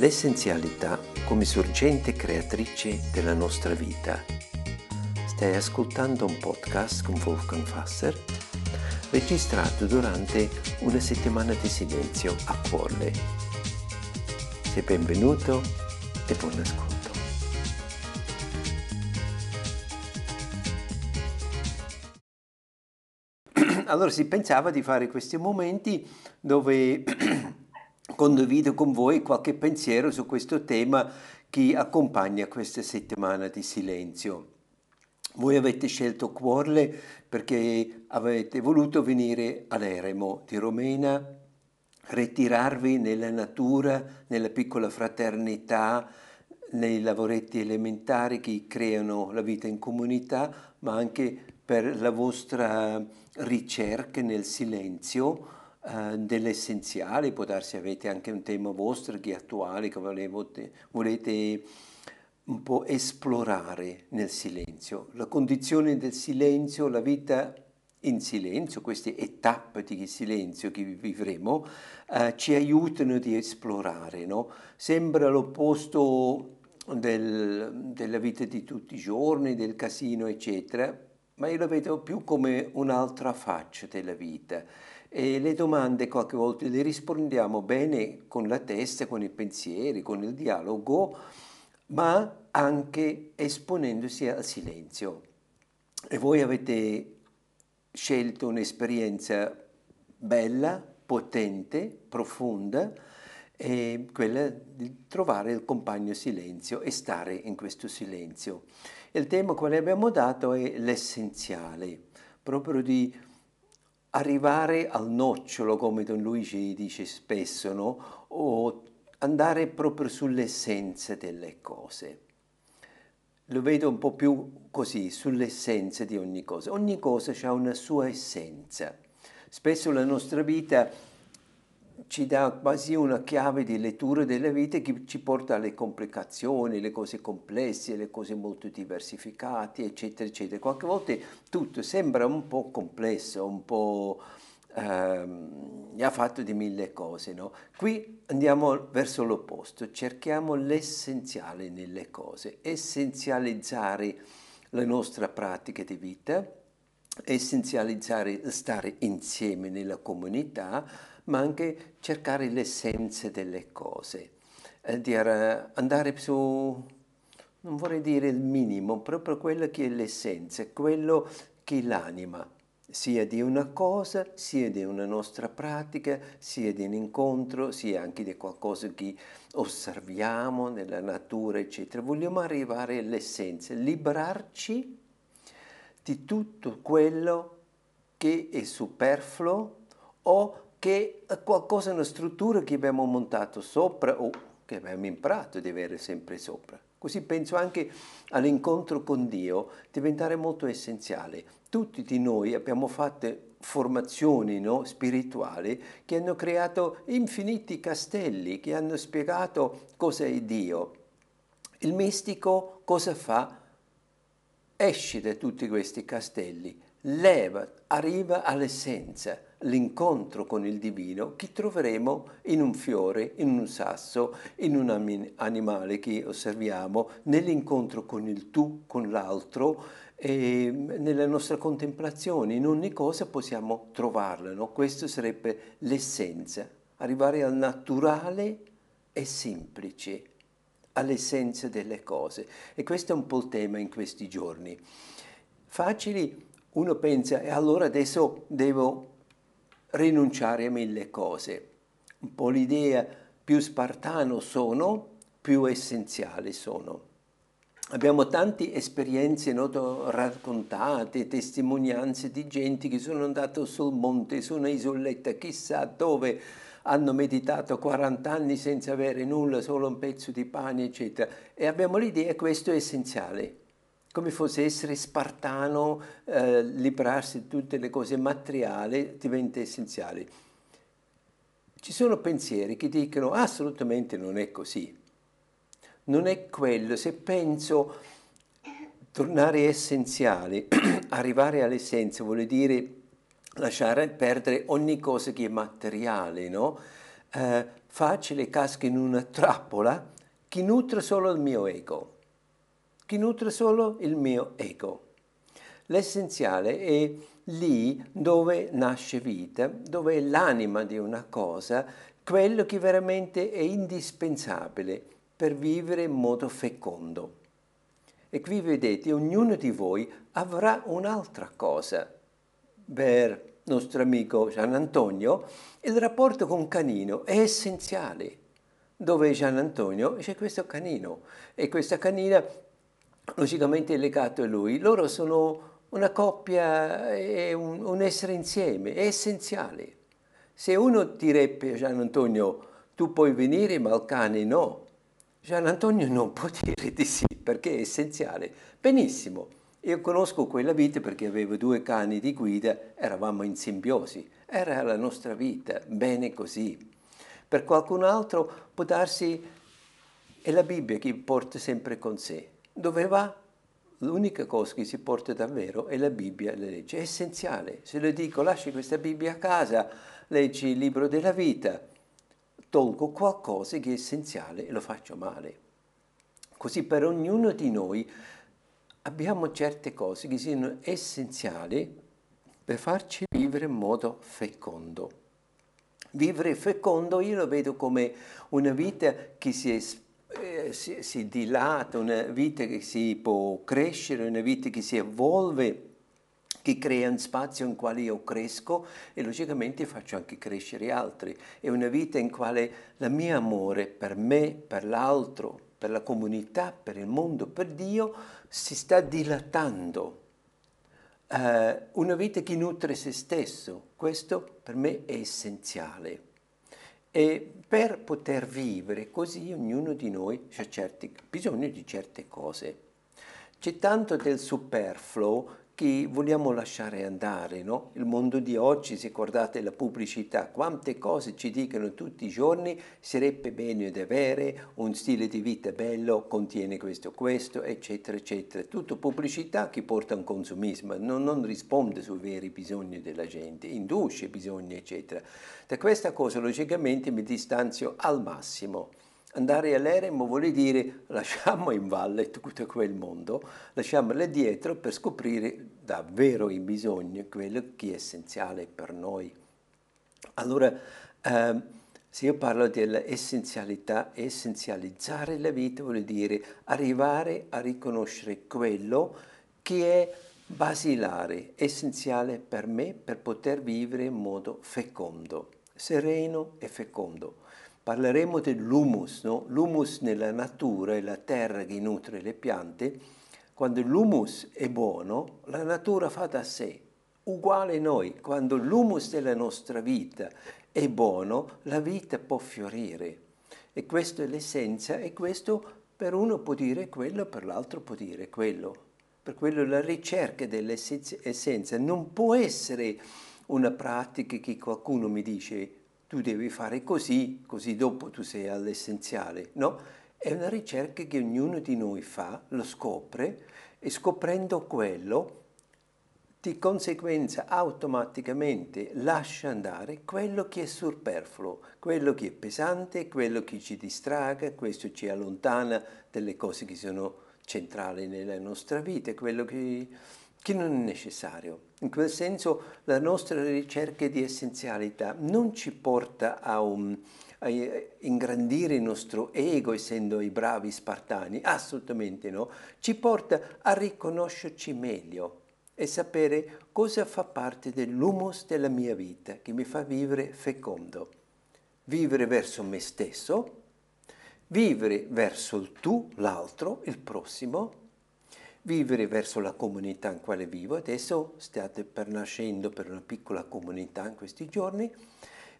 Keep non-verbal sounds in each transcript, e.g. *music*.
l'essenzialità come sorgente creatrice della nostra vita. Stai ascoltando un podcast con Wolfgang Fasser, registrato durante una settimana di silenzio a Cuorle. Sei benvenuto e buon ascolto. *clears throat* Allora si pensava di fare questi momenti dove *clears throat* condivido con voi qualche pensiero su questo tema che accompagna questa settimana di silenzio. Voi avete scelto Cuorle perché avete voluto venire all'Eremo di Romena, ritirarvi nella natura, nella piccola fraternità, nei lavoretti elementari che creano la vita in comunità, ma anche per la vostra ricerca nel silenzio eh, dell'essenziale, può darsi avete anche un tema vostro che è attuale, che volete, volete un po' esplorare nel silenzio. La condizione del silenzio, la vita in silenzio, queste tappe di silenzio che vivremo, eh, ci aiutano di esplorare. No? Sembra l'opposto del, della vita di tutti i giorni, del casino, eccetera, ma io lo vedo più come un'altra faccia della vita e le domande qualche volta le rispondiamo bene con la testa, con i pensieri, con il dialogo, ma anche esponendosi al silenzio. E voi avete scelto un'esperienza bella, potente, profonda, e quella di trovare il compagno silenzio e stare in questo silenzio. Il tema quale abbiamo dato è l'essenziale, proprio di arrivare al nocciolo, come Don Luigi dice spesso, no? o andare proprio sull'essenza delle cose. Lo vedo un po' più così, sull'essenza di ogni cosa. Ogni cosa ha una sua essenza. Spesso la nostra vita ci dà quasi una chiave di lettura della vita che ci porta alle complicazioni, le cose complesse, le cose molto diversificate, eccetera, eccetera. Qualche volta tutto sembra un po' complesso, un po' ehm, ha fatto di mille cose. No? Qui andiamo verso l'opposto, cerchiamo l'essenziale nelle cose, essenzializzare la nostra pratica di vita, essenzializzare stare insieme nella comunità, ma anche cercare l'essenza delle cose, eh, dire, andare su, non vorrei dire il minimo, proprio quello che è l'essenza, quello che è l'anima, sia di una cosa, sia di una nostra pratica, sia di un incontro, sia anche di qualcosa che osserviamo nella natura, eccetera. Vogliamo arrivare all'essenza, liberarci di tutto quello che è superfluo o che è qualcosa, una struttura che abbiamo montato sopra o che abbiamo imparato di avere sempre sopra. Così penso anche all'incontro con Dio diventare molto essenziale. Tutti di noi abbiamo fatto formazioni no, spirituali che hanno creato infiniti castelli, che hanno spiegato cosa è Dio. Il mistico cosa fa? Esce da tutti questi castelli, leva, arriva all'essenza l'incontro con il divino che troveremo in un fiore, in un sasso, in un animale che osserviamo, nell'incontro con il tu, con l'altro, e nella nostra contemplazione, in ogni cosa possiamo trovarla. No? Questo sarebbe l'essenza, arrivare al naturale e semplice, all'essenza delle cose. E questo è un po' il tema in questi giorni. Facili, uno pensa, e allora adesso devo rinunciare a mille cose. Un po' l'idea più spartano sono, più essenziali sono. Abbiamo tante esperienze noto, raccontate, testimonianze di gente che sono andato sul monte, su una isoletta, chissà dove, hanno meditato 40 anni senza avere nulla, solo un pezzo di pane, eccetera. E abbiamo l'idea che questo è essenziale come fosse essere spartano, eh, librarsi di tutte le cose materiali diventa essenziale. Ci sono pensieri che dicono assolutamente non è così. Non è quello. Se penso tornare essenziale, *clears throat* arrivare all'essenza vuol dire lasciare perdere ogni cosa che è materiale, no? eh, facile casca in una trappola che nutre solo il mio ego, che nutre solo il mio ego. L'essenziale è lì dove nasce vita, dove è l'anima di una cosa, quello che veramente è indispensabile per vivere in modo fecondo. E qui vedete, ognuno di voi avrà un'altra cosa. Per nostro amico Gian Antonio, il rapporto con Canino è essenziale. Dove Gian Antonio c'è questo canino e questa canina logicamente legato a lui. Loro sono una coppia, è un, un essere insieme, è essenziale. Se uno direbbe a Gian Antonio tu puoi venire ma il cane no, Gian Antonio non può dire di sì perché è essenziale. Benissimo, io conosco quella vita perché avevo due cani di guida, eravamo in simbiosi, era la nostra vita, bene così. Per qualcun altro può darsi, è la Bibbia che porta sempre con sé. Dove va? L'unica cosa che si porta davvero è la Bibbia, le leggi. È essenziale. Se le dico lasci questa Bibbia a casa, leggi il libro della vita, tolgo qualcosa che è essenziale e lo faccio male. Così per ognuno di noi abbiamo certe cose che sono essenziali per farci vivere in modo fecondo. Vivere fecondo io lo vedo come una vita che si, eh, si, si dilata, una vita che si può crescere, una vita che si evolve che crea un spazio in quale io cresco e logicamente faccio anche crescere altri. È una vita in quale il mio amore per me, per l'altro, per la comunità, per il mondo, per Dio, si sta dilatando. Uh, una vita che nutre se stesso, questo per me è essenziale. E per poter vivere così ognuno di noi ha bisogno di certe cose. C'è tanto del superfluo che vogliamo lasciare andare, no? Il mondo di oggi, se guardate la pubblicità, quante cose ci dicono tutti i giorni, sarebbe bene ad avere un stile di vita bello, contiene questo, questo, eccetera, eccetera. Tutto pubblicità che porta a un consumismo, non, non risponde sui veri bisogni della gente, induce bisogni, eccetera. Da questa cosa logicamente mi distanzio al massimo. Andare all'eremo vuol dire *laughs* lasciamo in valle tutto quel mondo, lasciamole dietro per scoprire davvero i bisogni, quello che è essenziale per noi. Allora, eh, se io parlo dell'essenzialità, essenzializzare la vita vuol dire arrivare a riconoscere quello che è basilare, essenziale per me per poter vivere in modo fecondo, sereno e fecondo. Parleremo dell'humus, no? l'humus nella natura è la terra che nutre le piante. Quando l'humus è buono, la natura fa da sé. Uguale noi, quando l'humus della nostra vita è buono, la vita può fiorire. E questa è l'essenza e questo per uno può dire quello, per l'altro può dire quello. Per quello la ricerca dell'essenza non può essere una pratica che qualcuno mi dice tu devi fare così, così dopo tu sei all'essenziale, no? È una ricerca che ognuno di noi fa, lo scopre e scoprendo quello di conseguenza automaticamente lascia andare quello che è superfluo, quello che è pesante, quello che ci distraga, questo ci allontana dalle cose che sono centrali nella nostra vita, quello che che non è necessario. In quel senso la nostra ricerca di essenzialità non ci porta a, un, a ingrandire il nostro ego essendo i bravi spartani, assolutamente no, ci porta a riconoscerci meglio e sapere cosa fa parte dell'humus della mia vita che mi fa vivere fecondo. Vivere verso me stesso, vivere verso il tu, l'altro, il prossimo, vivere verso la comunità in quale vivo. Adesso state per nascendo per una piccola comunità in questi giorni.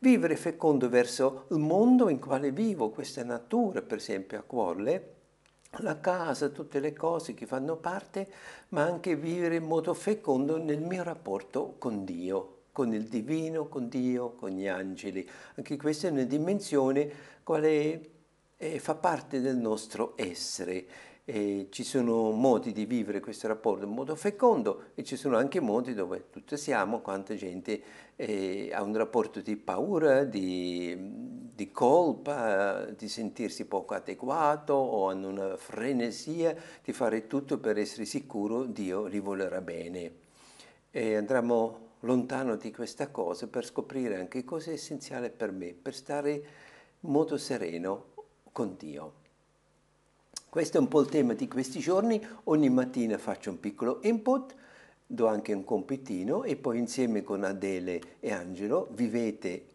Vivere fecondo verso il mondo in quale vivo, questa natura, per esempio a Quorle, la casa, tutte le cose che fanno parte, ma anche vivere in modo fecondo nel mio rapporto con Dio, con il divino, con Dio, con gli angeli. Anche questa è una dimensione quale è, fa parte del nostro essere. E ci sono modi di vivere questo rapporto in modo fecondo e ci sono anche modi dove tutti siamo, quanta gente eh, ha un rapporto di paura, di, di colpa, di sentirsi poco adeguato o hanno una frenesia di fare tutto per essere sicuro Dio li volerà bene. E andremo lontano di questa cosa per scoprire anche cosa è essenziale per me, per stare in modo sereno con Dio. Questo è un po' il tema di questi giorni, ogni mattina faccio un piccolo input, do anche un compitino e poi insieme con Adele e Angelo vivete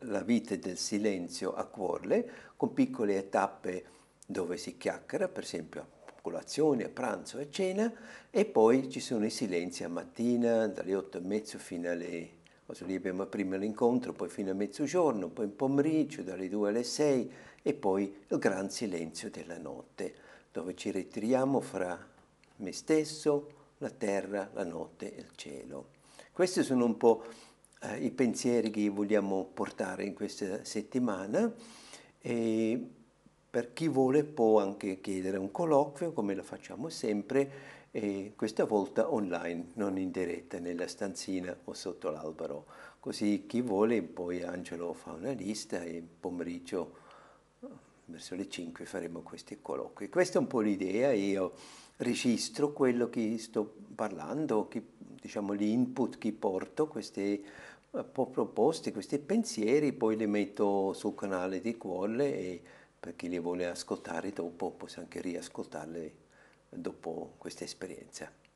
la vita del silenzio a Cuorle con piccole tappe dove si chiacchiera, per esempio a colazione, a pranzo, a cena, e poi ci sono i silenzi a mattina, dalle otto e mezzo fino alle... Lì abbiamo prima l'incontro, poi fino a mezzogiorno, poi in pomeriggio, dalle due alle sei, e poi il gran silenzio della notte, dove ci ritiriamo fra me stesso, la terra, la notte e il cielo. Questi sono un po' eh, i pensieri che vogliamo portare in questa settimana e per chi vuole può anche chiedere un colloquio come lo facciamo sempre e questa volta online, non in diretta nella stanzina o sotto l'albero. Così chi vuole poi Angelo fa una lista e pomeriggio verso le 5 faremo questi colloqui. Questa è un po' l'idea, io registro quello che sto parlando, che, diciamo gli input che porto, queste eh, proposte, questi pensieri, poi li metto sul canale di Quolle e per chi li vuole ascoltare dopo posso anche riascoltarli dopo questa esperienza.